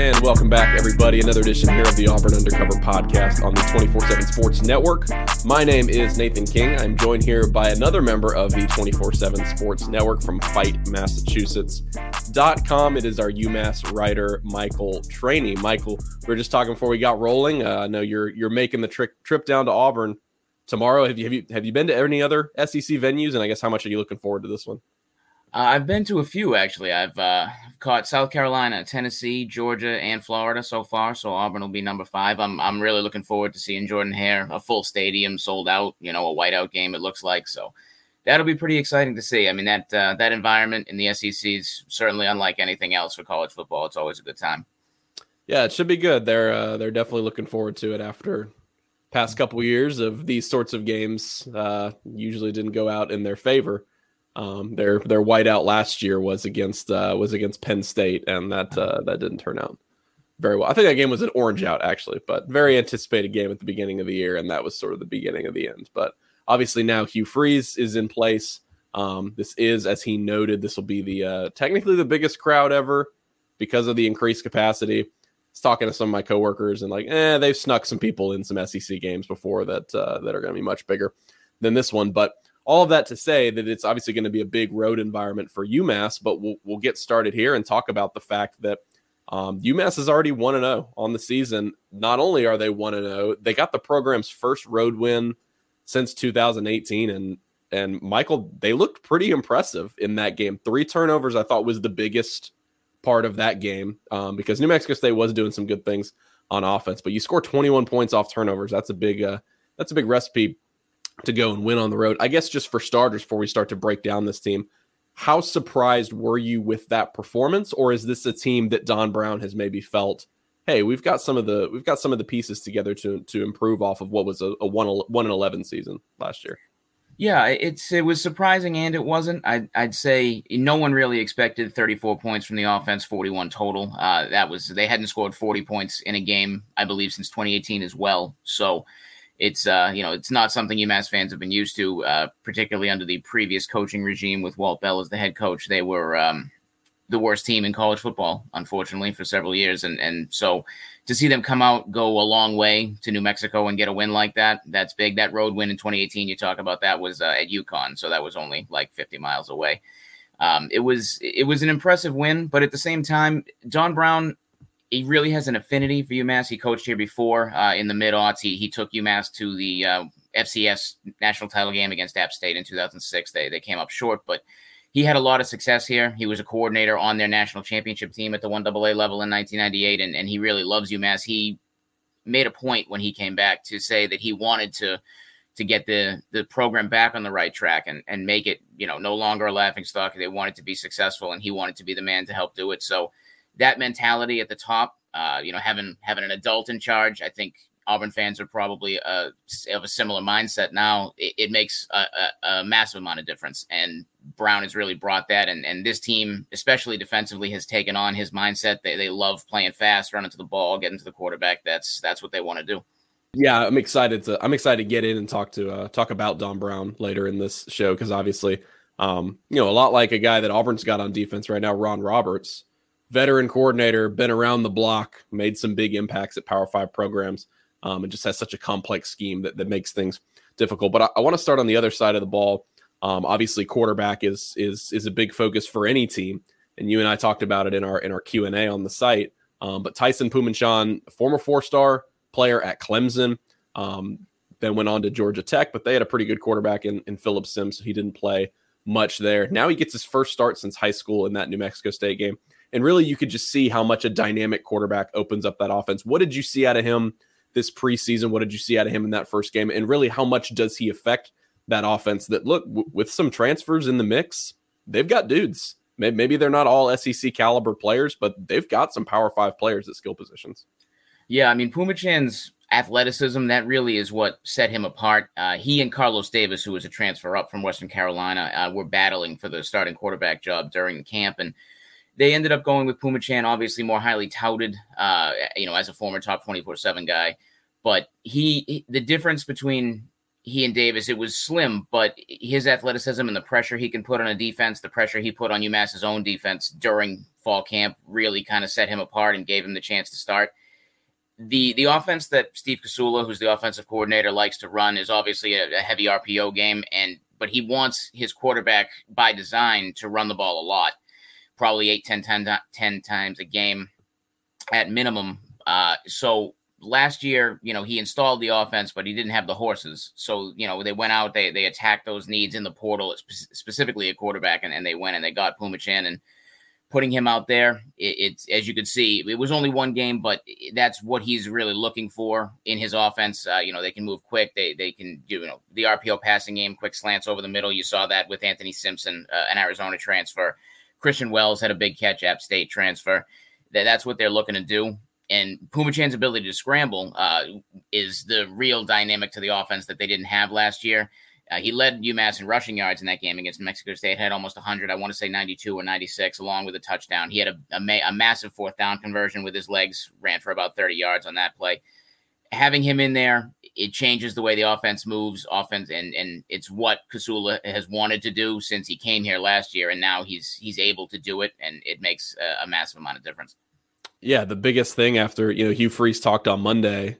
And welcome back, everybody. Another edition here of the Auburn Undercover podcast on the 24 7 Sports Network. My name is Nathan King. I'm joined here by another member of the 24 7 Sports Network from FightMassachusetts.com. It is our UMass writer, Michael Traini. Michael, we were just talking before we got rolling. Uh, I know you're you're making the tri- trip down to Auburn tomorrow. Have you, have you have you been to any other SEC venues? And I guess how much are you looking forward to this one? Uh, I've been to a few actually. I've uh, caught South Carolina, Tennessee, Georgia, and Florida so far. So Auburn will be number five. I'm I'm really looking forward to seeing Jordan Hare, a full stadium, sold out. You know, a whiteout game. It looks like so. That'll be pretty exciting to see. I mean, that uh, that environment in the SEC is certainly unlike anything else for college football. It's always a good time. Yeah, it should be good. They're uh, they're definitely looking forward to it after past couple years of these sorts of games. Uh, usually didn't go out in their favor. Um, their their whiteout last year was against uh, was against Penn State, and that uh, that didn't turn out very well. I think that game was an orange out actually, but very anticipated game at the beginning of the year, and that was sort of the beginning of the end. But obviously now Hugh Freeze is in place. Um, this is, as he noted, this will be the uh, technically the biggest crowd ever because of the increased capacity. I was talking to some of my coworkers and like, eh, they've snuck some people in some SEC games before that uh, that are going to be much bigger than this one, but all of that to say that it's obviously going to be a big road environment for UMass, but we'll, we'll get started here and talk about the fact that um, UMass is already 1 0 on the season. Not only are they 1 0, they got the program's first road win since 2018. And, and Michael, they looked pretty impressive in that game. Three turnovers, I thought, was the biggest part of that game um, because New Mexico State was doing some good things on offense, but you score 21 points off turnovers. That's a big, uh, that's a big recipe to go and win on the road. I guess just for starters, before we start to break down this team, how surprised were you with that performance, or is this a team that Don Brown has maybe felt? Hey, we've got some of the we've got some of the pieces together to to improve off of what was a, a one one and eleven season last year. Yeah, it's it was surprising and it wasn't. I'd, I'd say no one really expected 34 points from the offense, 41 total. Uh, that was they hadn't scored 40 points in a game, I believe, since 2018 as well. So it's uh, you know it's not something UMass fans have been used to, uh, particularly under the previous coaching regime with Walt Bell as the head coach. They were um, the worst team in college football, unfortunately, for several years, and and so to see them come out, go a long way to New Mexico and get a win like that, that's big. That road win in 2018, you talk about that was uh, at UConn, so that was only like 50 miles away. Um, it was it was an impressive win, but at the same time, Don Brown he really has an affinity for UMass. He coached here before uh, in the mid aughts. He, he took UMass to the uh, FCS national title game against App State in 2006. They, they came up short, but he had a lot of success here. He was a coordinator on their national championship team at the 1AA level in 1998, and, and he really loves UMass. He made a point when he came back to say that he wanted to to get the the program back on the right track and and make it you know no longer a laughing stock. They wanted to be successful, and he wanted to be the man to help do it. So that mentality at the top, uh, you know, having having an adult in charge, I think Auburn fans are probably uh, of a similar mindset now. It, it makes a, a, a, massive amount of difference, and Brown has really brought that. And and this team, especially defensively, has taken on his mindset. They they love playing fast, running to the ball, getting to the quarterback. That's that's what they want to do. Yeah, I'm excited to I'm excited to get in and talk to uh, talk about Don Brown later in this show because obviously, um, you know, a lot like a guy that Auburn's got on defense right now, Ron Roberts, veteran coordinator, been around the block, made some big impacts at Power Five programs, um, and just has such a complex scheme that, that makes things difficult. But I, I want to start on the other side of the ball. Um, obviously, quarterback is is is a big focus for any team, and you and I talked about it in our in our Q and A on the site. Um, but Tyson Phommachanh, former four star player at Clemson, um, then went on to Georgia Tech, but they had a pretty good quarterback in, in Philip Sims, so he didn't play much there. Now he gets his first start since high school in that New Mexico State game. And really, you could just see how much a dynamic quarterback opens up that offense. What did you see out of him this preseason? What did you see out of him in that first game? And really, how much does he affect that offense? That look, w- with some transfers in the mix, they've got dudes. Maybe they're not all SEC caliber players, but they've got some Power Five players at skill positions. Yeah, I mean, Phommachanh's athleticism, that really is what set him apart. Uh, he and Carlos Davis, who was a transfer up from Western Carolina, uh, were battling for the starting quarterback job during the camp. And they ended up going with Phommachanh, obviously more highly touted, uh, you know, as a former top 24 7 guy. But he, he, the difference between he and Davis, it was slim, but his athleticism and the pressure he can put on a defense, the pressure he put on UMass's own defense during fall camp really kind of set him apart and gave him the chance to start. The the offense that Steve Casula, who's the offensive coordinator, likes to run is obviously a, a heavy RPO game, and but he wants his quarterback by design to run the ball a lot, probably 8, 10, 10, 10 times a game at minimum. Uh, so last year, you know, he installed the offense, but he didn't have the horses. So, you know, they went out, they they attacked those needs in the portal, specifically a quarterback, and, and they went and they got Phommachanh and putting him out there. It, it's as you can see, it was only one game, but that's what he's really looking for in his offense. Uh, you know, they can move quick. They they can do you know the RPO passing game, quick slants over the middle. You saw that with Anthony Simpson, uh, an Arizona transfer. Christian Wells had a big catch, App State transfer. That, that's what they're looking to do and Phommachanh's ability to scramble uh, is the real dynamic to the offense that they didn't have last year. Uh, he led UMass in rushing yards in that game against Mexico State. Had almost 100, I want to say 92 or 96, along with a touchdown. He had a, a, ma- a, massive fourth down conversion with his legs, ran for about 30 yards on that play. Having him in there, it changes the way the offense moves. Offense, and and it's what Casula has wanted to do since he came here last year, and now he's he's able to do it, and it makes a, a massive amount of difference yeah, the biggest thing after you know Hugh Freeze talked on Monday.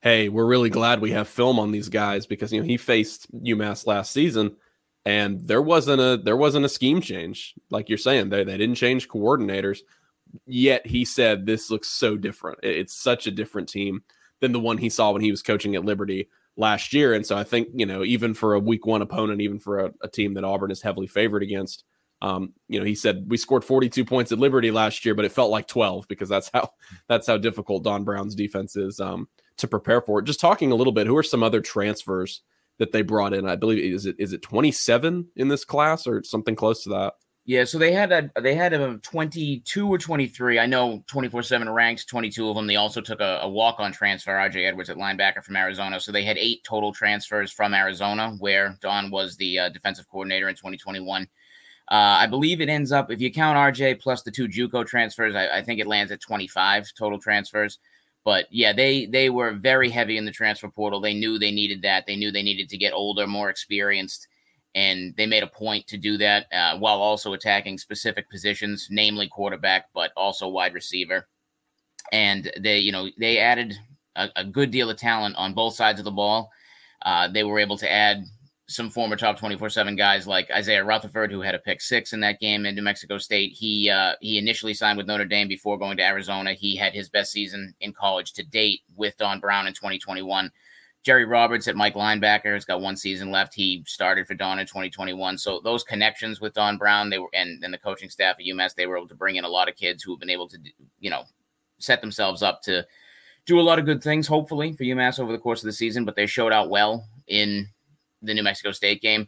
Hey, we're really glad we have film on these guys because you know he faced UMass last season, and there wasn't a there wasn't a scheme change like you're saying. They they didn't change coordinators, yet he said this looks so different. It's such a different team than the one he saw when he was coaching at Liberty last year. And so I think you know even for a week one opponent, even for a, a team that Auburn is heavily favored against, um, you know, he said we scored 42 points at Liberty last year, but it felt like 12 because that's how that's how difficult Don Brown's defense is um, to prepare for. Just talking a little bit, who are some other transfers that they brought in? I believe is it is it 27 in this class or something close to that? Yeah, so they had a they had a 22 or 23. I know 24/7 ranks 22 of them. They also took a, a walk-on transfer, RJ Edwards at linebacker from Arizona. So they had eight total transfers from Arizona, where Don was the uh, defensive coordinator in 2021. Uh, I believe it ends up, if you count RJ plus the two JUCO transfers, I, I, think it lands at 25 total transfers. But yeah, they they were very heavy in the transfer portal. They knew they needed that. They knew they needed to get older, more experienced, and they made a point to do that uh, while also attacking specific positions, namely quarterback, but also wide receiver. And they, you know, they added a, a good deal of talent on both sides of the ball. Uh, they were able to add some former top 24-7 guys like Isaiah Rutherford, who had a pick six in that game in New Mexico State. He uh, he initially signed with Notre Dame before going to Arizona. He had his best season in college to date with Don Brown in 2021. Jerry Roberts at Mike linebacker has got one season left. He started for Don in 2021. So those connections with Don Brown, they were and, and the coaching staff at UMass, they were able to bring in a lot of kids who have been able to, you know, set themselves up to do a lot of good things, hopefully, for UMass over the course of the season. But they showed out well in the New Mexico State game.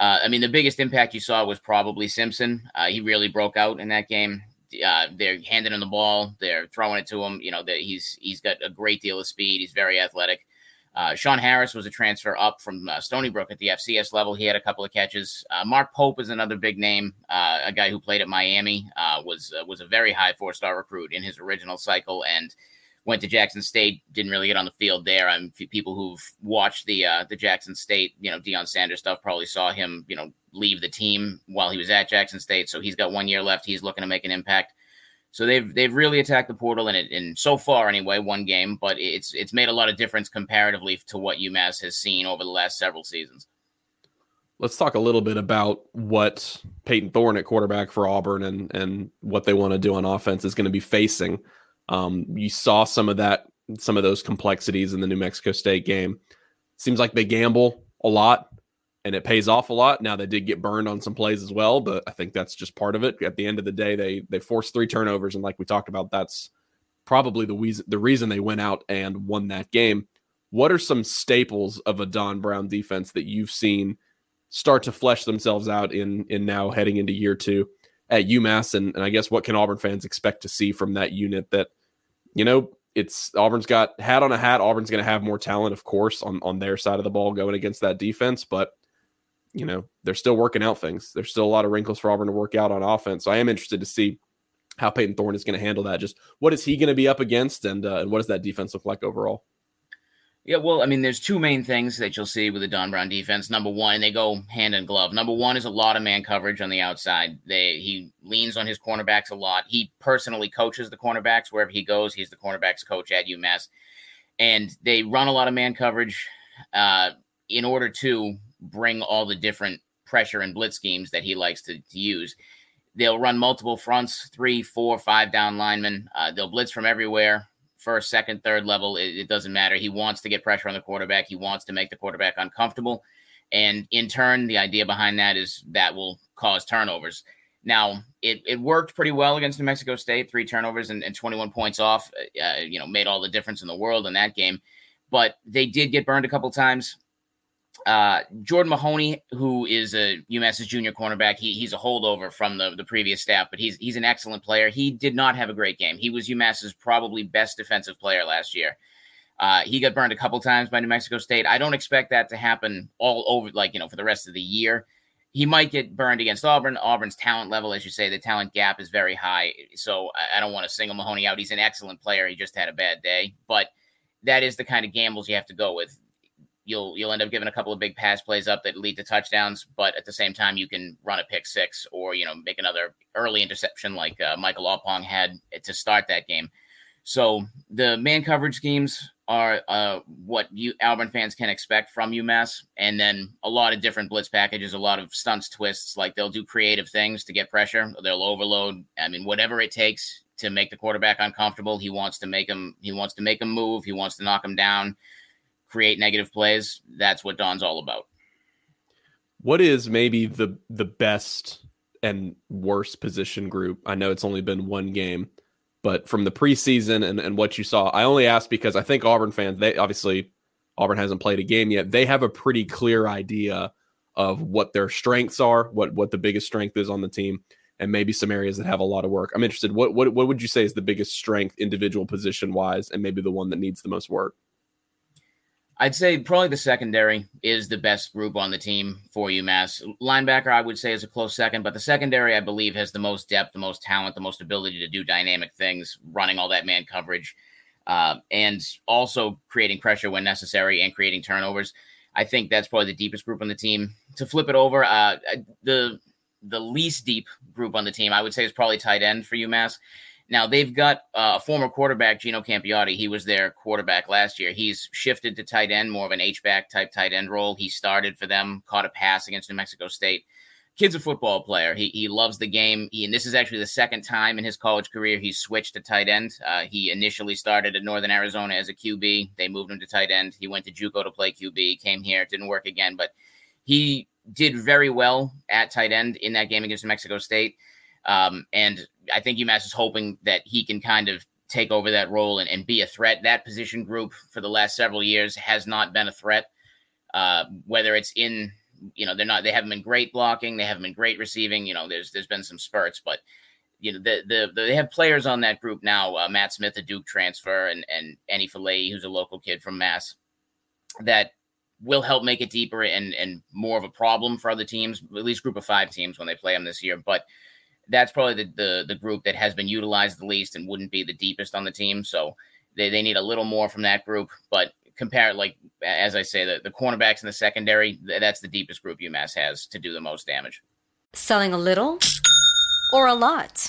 Uh, I mean, the biggest impact you saw was probably Simpson. Uh, he really broke out in that game. Uh, they're handing him the ball, they're throwing it to him. You know that he's he's got a great deal of speed. He's very athletic. Uh, Sean Harris was a transfer up from uh, Stony Brook at the FCS level. He had a couple of catches. Uh, Mark Pope is another big name, uh, a guy who played at Miami. Uh, was uh, was a very high four star recruit in his original cycle, and went to Jackson State, didn't really get on the field there. I'm mean, people who've watched the the Jackson State, you know, Deion Sanders stuff probably saw him, you know, leave the team while he was at Jackson State. So he's got one year left. He's looking to make an impact. So they've they've really attacked the portal in it, in so far anyway, one game, but it's it's made a lot of difference comparatively to what UMass has seen over the last several seasons. Let's talk a little bit about what Payton Thorne at quarterback for Auburn and and what they want to do on offense is going to be facing. Um, you saw some of that, some of those complexities in the New Mexico State game. Seems like they gamble a lot and it pays off a lot. Now they did get burned on some plays as well, but I think that's just part of it. At the end of the day, they they forced three turnovers, and like we talked about, that's probably the reason the reason they went out and won that game. What are some staples of a Don Brown defense that you've seen start to flesh themselves out in in now heading into year two at UMass? And, and I guess what can Auburn fans expect to see from that unit that, you know, it's Auburn's got hat on a hat. Auburn's going to have more talent, of course, on, on their side of the ball going against that defense, but you know, they're still working out things. There's still a lot of wrinkles for Auburn to work out on offense. So I am interested to see how Payton Thorne is going to handle that. Just what is he going to be up against, and uh, and what does that defense look like overall? Yeah, well, I mean, there's two main things that you'll see with the Don Brown defense. Number one, they go hand in glove. Number one is a lot of man coverage on the outside. They he leans on his cornerbacks a lot. He personally coaches the cornerbacks wherever he goes. He's the cornerbacks coach at UMass, and they run a lot of man coverage uh, in order to bring all the different pressure and blitz schemes that he likes to, to use. They'll run multiple fronts, three, four, five down linemen. Uh, they'll blitz from everywhere, first, second, third level. It, it doesn't matter. He wants to get pressure on the quarterback. He wants to make the quarterback uncomfortable. And in turn, the idea behind that is that will cause turnovers. Now, it, it worked pretty well against New Mexico State, three turnovers and, and 21 points off, uh, you know, made all the difference in the world in that game. But they did get burned a couple times uh, Jordan Mahoney, who is a UMass's junior cornerback, he, he's a holdover from the, the previous staff, but he's he's an excellent player. He did not have a great game. He was UMass's probably best defensive player last year. Uh, he got burned a couple times by New Mexico State. I don't expect that to happen all over, like you know, for the rest of the year. He might get burned against Auburn. Auburn's talent level, as you say, the talent gap is very high. So I, I don't want to single Mahoney out. He's an excellent player. He just had a bad day, but that is the kind of gambles you have to go with you'll you'll end up giving a couple of big pass plays up that lead to touchdowns, but at the same time you can run a pick six or you know make another early interception like uh, Michael Oppong had to start that game. So the man coverage schemes are uh, what you Auburn fans can expect from UMass, and then a lot of different blitz packages, a lot of stunts, twists. Like they'll do creative things to get pressure. They'll overload. I mean, whatever it takes to make the quarterback uncomfortable. He wants to make him. He wants to make him move. He wants to knock him down create negative plays. That's what Don's all about. What is maybe the the best and worst position group? I know it's only been one game, but from the preseason and, and what you saw, I only asked because I think Auburn fans, they obviously Auburn hasn't played a game yet. They have a pretty clear idea of what their strengths are, what what the biggest strength is on the team, and maybe some areas that have a lot of work. I'm interested. What what what would you say is the biggest strength individual position wise, and maybe the one that needs the most work? I'd say probably the secondary is the best group on the team for UMass. Linebacker, I would say, is a close second, but the secondary, I believe, has the most depth, the most talent, the most ability to do dynamic things, running all that man coverage, uh, and also creating pressure when necessary and creating turnovers. I think that's probably the deepest group on the team. To flip it over, uh, the the least deep group on the team, I would say, is probably tight end for UMass. Now they've got uh, a former quarterback, Gino Campiotti. He was their quarterback last year. He's shifted to tight end, more of an H back type tight end role. He started for them, caught a pass against New Mexico State. Kid's a football player. He, he loves the game. He, and this is actually the second time in his college career he's switched to tight end. Uh, he initially started at Northern Arizona as a QB. They moved him to tight end. He went to JUCO to play QB. Came here, didn't work again, but he did very well at tight end in that game against New Mexico State. Um, and I think UMass is hoping that he can kind of take over that role and, and be a threat. That position group for the last several years has not been a threat. Uh, whether it's in, you know, they're not, they haven't been great blocking, they haven't been great receiving. You know, there's there's been some spurts, but you know, the the, the they have players on that group now. Uh, Matt Smith, a Duke transfer, and and Enny Fillet, who's a local kid from Mass, that will help make it deeper and and more of a problem for other teams, at least group of five teams when they play them this year. But that's probably the, the, the group that has been utilized the least and wouldn't be the deepest on the team. So They they need a little more from that group, but compare like as I say, the, the cornerbacks in the secondary, that's the deepest group UMass has to do the most damage. Selling a little or a lot.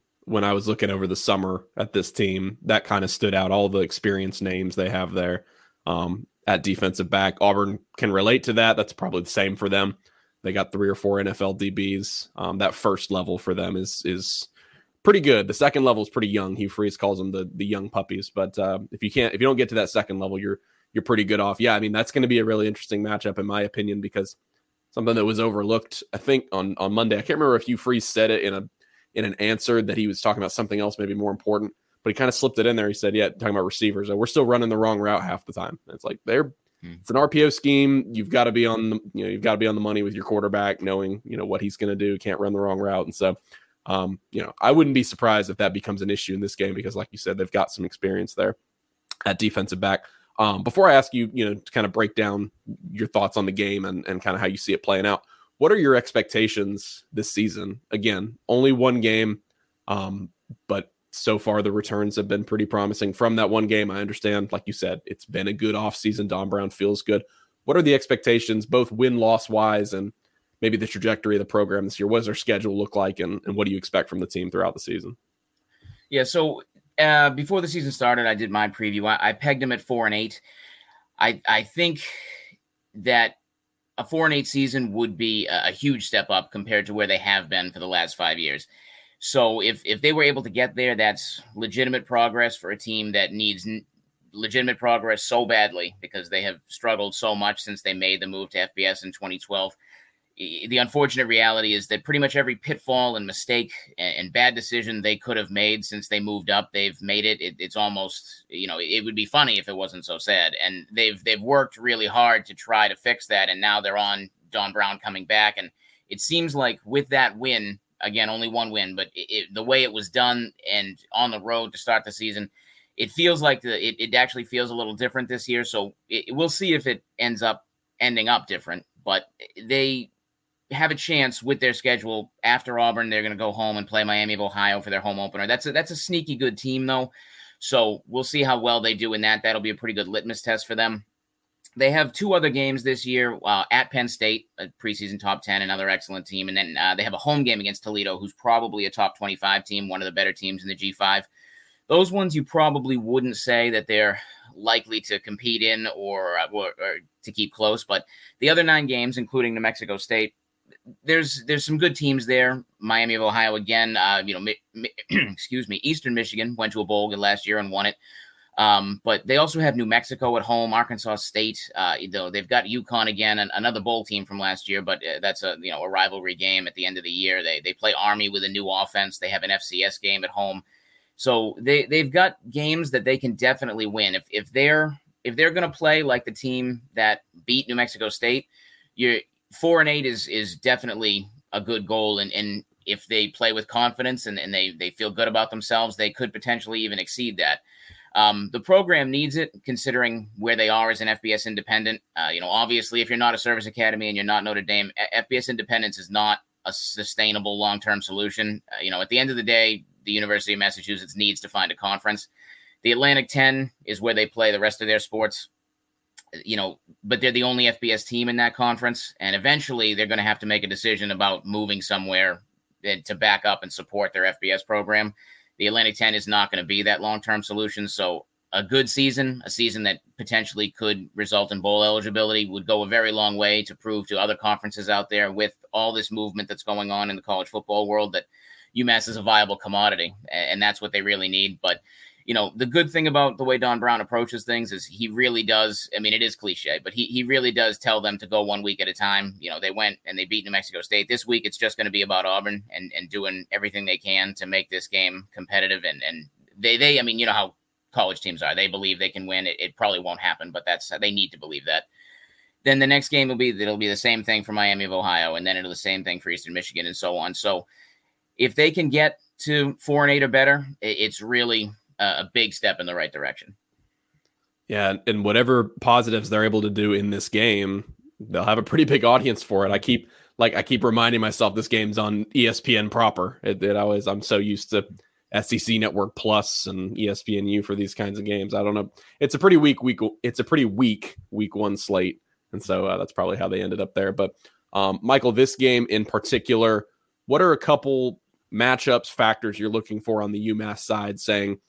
when I was looking over the summer at this team, that kind of stood out. All the experienced names they have there um, at defensive back. Auburn can relate to that. That's probably the same for them. They got three or four NFL DBs. Um, that first level for them is is pretty good. The second level is pretty young. Hugh Freeze calls them the the young puppies. But uh, if you can't, if you don't get to that second level, you're you're pretty good off. Yeah, I mean that's going to be a really interesting matchup in my opinion because something that was overlooked. I think on on Monday. I can't remember if Hugh Freeze said it in a in an answer that he was talking about something else, maybe more important. But he kind of slipped it in there. He said, "Yeah, talking about receivers, we're still running the wrong route half the time." And it's like they're hmm. it's an RPO scheme. You've got to be on the you know you've got to be on the money with your quarterback, knowing you know what he's going to do. Can't run the wrong route, and so um, you know I wouldn't be surprised if that becomes an issue in this game because, like you said, they've got some experience there at defensive back. Um, before I ask you, you know, to kind of break down your thoughts on the game and, and kind of how you see it playing out, what are your expectations this season? Again, only one game. Um, but so far the returns have been pretty promising from that one game. I understand, like you said, it's been a good offseason. Don Brown feels good. What are the expectations, both win loss wise and maybe the trajectory of the program this year? What does their schedule look like, and, and what do you expect from the team throughout the season? Yeah, so uh, before the season started, I did my preview. I, I pegged them at four and eight. I I think that a four and eight season would be a, a huge step up compared to where they have been for the last five years. So if if they were able to get there, that's legitimate progress for a team that needs n- legitimate progress so badly because they have struggled so much since they made the move to FBS in 2012. The unfortunate reality is that pretty much every pitfall and mistake and, bad decision they could have made since they moved up, they've made it. it. It's almost, you know, it would be funny if it wasn't so sad. And they've they've worked really hard to try to fix that, and now they're on Don Brown coming back, and it seems like with that win, Again, only one win, but it, it, the way it was done and on the road to start the season, it feels like the, it, it actually feels a little different this year. So we'll see if it ends up ending up different. But they have a chance with their schedule after Auburn. They're going to go home and play Miami of Ohio for their home opener. That's a, that's a sneaky good team though. So we'll see how well they do in that. That'll be a pretty good litmus test for them. They have two other games this year uh, at Penn State, a preseason top 10, another excellent team. And then uh, they have a home game against Toledo, who's probably a top 25 team, one of the better teams in the G5. Those ones you probably wouldn't say that they're likely to compete in or, uh, or, or to keep close. But the other nine games, including New Mexico State, there's there's some good teams there. Miami of Ohio again. Uh, you know, mi- mi- excuse me. Eastern Michigan went to a bowl last year and won it. Um, but they also have New Mexico at home, Arkansas State. Uh, though they've got UConn again, and another bowl team from last year, but uh, that's a you know a rivalry game at the end of the year. They they play Army with a new offense. They have an FCS game at home, so they they've got games that they can definitely win. If if they're if they're going to play like the team that beat New Mexico State, you're four and eight is is definitely a good goal, and and if they play with confidence and, and they they feel good about themselves, they could potentially even exceed that. Um, the program needs it, considering where they are as an FBS independent. Uh, you know, obviously, if you're not a service academy and you're not Notre Dame, FBS independence is not a sustainable long term solution. Uh, you know, at the end of the day, the University of Massachusetts needs to find a conference. The Atlantic 10 is where they play the rest of their sports. You know, but they're the only FBS team in that conference. And eventually they're going to have to make a decision about moving somewhere to back up and support their FBS program the Atlantic 10 is not going to be that long term solution. So, a good season, a season that potentially could result in bowl eligibility, would go a very long way to prove to other conferences out there with all this movement that's going on in the college football world that UMass is a viable commodity. And that's what they really need. But you know, the good thing about the way Don Brown approaches things is he really does. I mean, it is cliche, but he, he really does tell them to go one week at a time. You know, they went and they beat New Mexico State. This week, it's just going to be about Auburn and, and doing everything they can to make this game competitive. And, and they, they, I mean, you know how college teams are. They believe they can win. It, it probably won't happen, but that's, they need to believe that. Then the next game will be, it'll be the same thing for Miami of Ohio. And then it'll be the same thing for Eastern Michigan and so on. So if they can get to four and eight or better, it's really a big step in the right direction. Yeah, and whatever positives they're able to do in this game, they'll have a pretty big audience for it. I keep like I keep reminding myself this game's on ESPN proper. It, it always I'm so used to SEC Network Plus and ESPNU for these kinds of games. I don't know. It's a pretty weak week. It's a pretty weak week one slate, and so uh, that's probably how they ended up there. But um, Michael, this game in particular, what are a couple matchups factors you're looking for on the UMass side, saying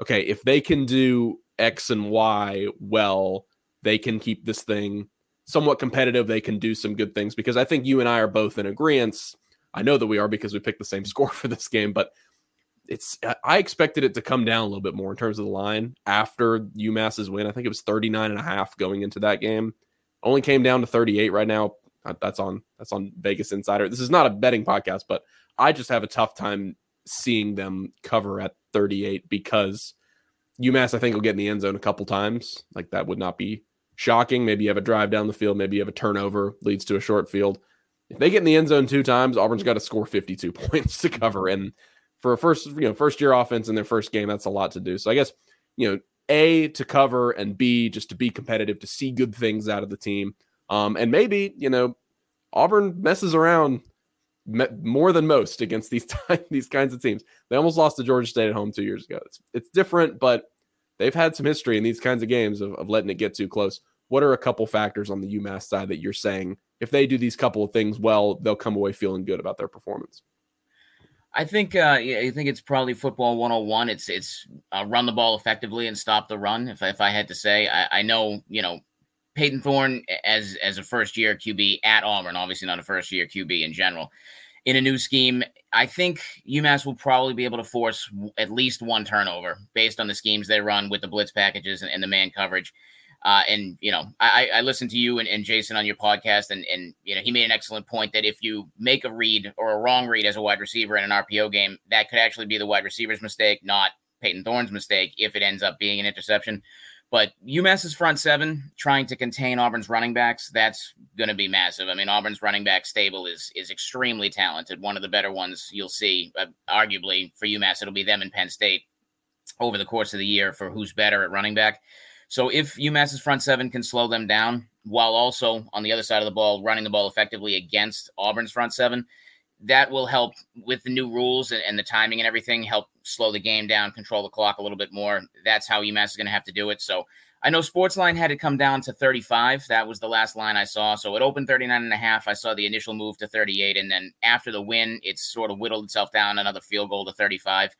okay, if they can do X and Y well, they can keep this thing somewhat competitive. They can do some good things because I think you and I are both in agreement. I know that we are because we picked the same score for this game, but it's I expected it to come down a little bit more in terms of the line after UMass's win. I think it was 39 and a half going into that game. Only came down to 38 right now. That's on that's on Vegas Insider. This is not a betting podcast, but I just have a tough time seeing them cover at 38 because UMass, I think, will get in the end zone a couple times. Like that would not be shocking. Maybe you have a drive down the field, maybe you have a turnover, leads to a short field. If they get in the end zone two times, Auburn's got to score 52 points to cover. And for a first, you know, first year offense in their first game, that's a lot to do. So I guess, you know, A to cover and B just to be competitive, to see good things out of the team. Um, and maybe, you know, Auburn messes around more than most against these these kinds of teams. They almost lost to Georgia State at home two years ago. It's, it's different, but they've had some history in these kinds of games of, of letting it get too close. What are a couple factors on the UMass side that you're saying if they do these couple of things well, they'll come away feeling good about their performance? I think uh, yeah, I think it's probably football 101. It's it's uh, run the ball effectively and stop the run. If if I had to say, I, I know you know Payton Thorne as as a first year QB at Auburn, obviously not a first year QB in general. In a new scheme, I think UMass will probably be able to force at least one turnover based on the schemes they run with the blitz packages and, and the man coverage. Uh, and you know, I, I listened to you and, and, Jason on your podcast, and and you know, he made an excellent point that if you make a read or a wrong read as a wide receiver in an RPO game, that could actually be the wide receiver's mistake, not Payton Thorne's mistake, if it ends up being an interception. But UMass's front seven trying to contain Auburn's running backs, that's going to be massive. I mean, Auburn's running back stable is is extremely talented. One of the better ones you'll see, uh, arguably for UMass, it'll be them and Penn State over the course of the year for who's better at running back. So if UMass's front seven can slow them down while also on the other side of the ball running the ball effectively against Auburn's front seven, that will help with the new rules and, and, the timing and everything, help slow the game down, control the clock a little bit more. That's how UMass is going to have to do it. So I know Sportsline had to come down to 35. That was the last line I saw. So it opened 39 and a half. I saw the initial move to 38. And then after the win, it's sort of whittled itself down another field goal to 35.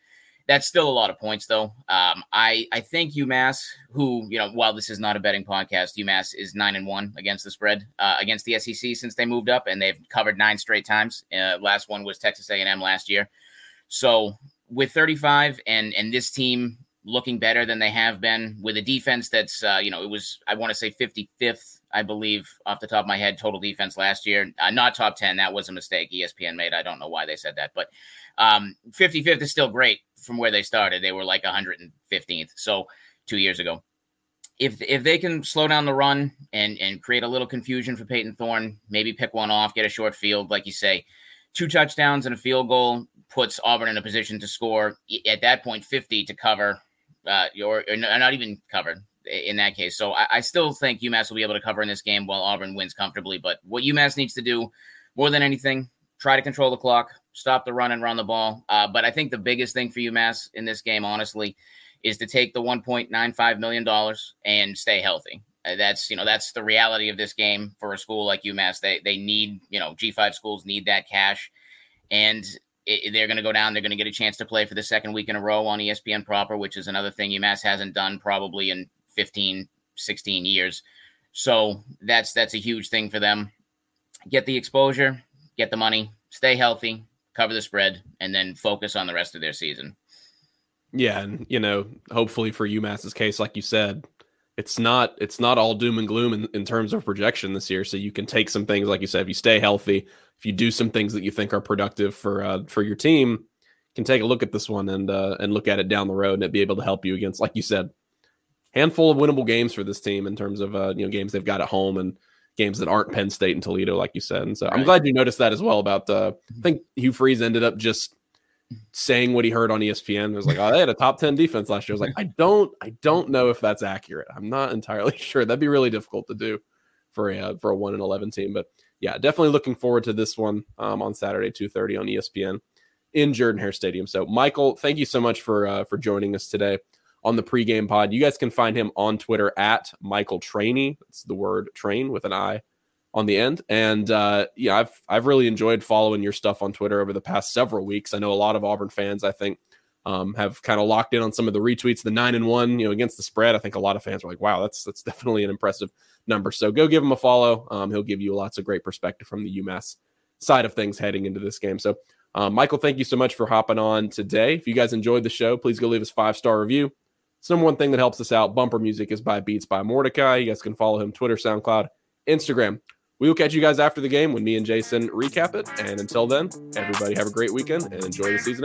That's still a lot of points, though. Um, I I think UMass, who you know, while this is not a betting podcast, UMass is nine and one against the spread uh, against the SEC since they moved up, and they've covered nine straight times. Uh, last one was Texas A&M last year. So with 35 and and this team looking better than they have been with a defense that's, uh, you know, it was, I want to say 55th, I believe, off the top of my head, total defense last year. Uh, not top 10. That was a mistake ESPN made. I don't know why they said that, but um, 55th is still great from where they started. They were like 115th. So two years ago. If, if they can slow down the run and, and create a little confusion for Payton Thorne, maybe pick one off, get a short field, like you say, two touchdowns and a field goal puts Auburn in a position to score at that point 50 to cover uh, or, or not even covered in that case. So I, I, still think UMass will be able to cover in this game while Auburn wins comfortably. But what UMass needs to do more than anything, try to control the clock, stop the run and run the ball. Uh, but I think the biggest thing for UMass in this game, honestly, is to take the 1.95 million dollars and stay healthy. Uh, that's you know that's the reality of this game for a school like UMass. They they need you know G5 schools need that cash, and it, they're going to go down. They're going to get a chance to play for the second week in a row on ESPN proper, which is another thing UMass hasn't done probably in 15, 16 years. So that's that's a huge thing for them. Get the exposure, get the money, stay healthy, cover the spread, and then focus on the rest of their season. Yeah, and you know, hopefully for UMass's case, like you said, it's not it's not all doom and gloom in, in terms of projection this year. So you can take some things, like you said, if you stay healthy, if you do some things that you think are productive for uh, for your team, can take a look at this one and uh, and look at it down the road and be able to help you against, like you said, handful of winnable games for this team in terms of uh, you know games they've got at home and games that aren't Penn State and Toledo, like you said. And so right. I'm glad you noticed that as well. About uh, I think Hugh Freeze ended up just saying what he heard on ESPN. It was like, oh, they had a top 10 defense last year. I was like, I don't, I don't know if that's accurate. I'm not entirely sure. That'd be really difficult to do for a uh, for a one and eleven team. But yeah, definitely looking forward to this one um, on Saturday, 2:30 on ESPN in Jordan Hare Stadium. So, Michael, thank you so much for uh, for joining us today on the pregame pod. You guys can find him on Twitter at Michael Traini. It's the word train with an I on the end. And uh, yeah, I've I've really enjoyed following your stuff on Twitter over the past several weeks. I know a lot of Auburn fans, I think, um, have kind of locked in on some of the retweets, the nine and one, you know, against the spread. I think a lot of fans are like, wow, that's that's definitely an impressive number. So go give him a follow. Um, he'll give you lots of great perspective from the UMass side of things heading into this game. So, um, Michael, thank you so much for hopping on today. If you guys enjoyed the show, please go leave us five star review. It's number one thing that helps us out. Bumper music is by Beats by Mordecai. You guys can follow him Twitter, SoundCloud, Instagram. We will catch you guys after the game when me and Jason recap it. And until then, everybody have a great weekend and enjoy the season.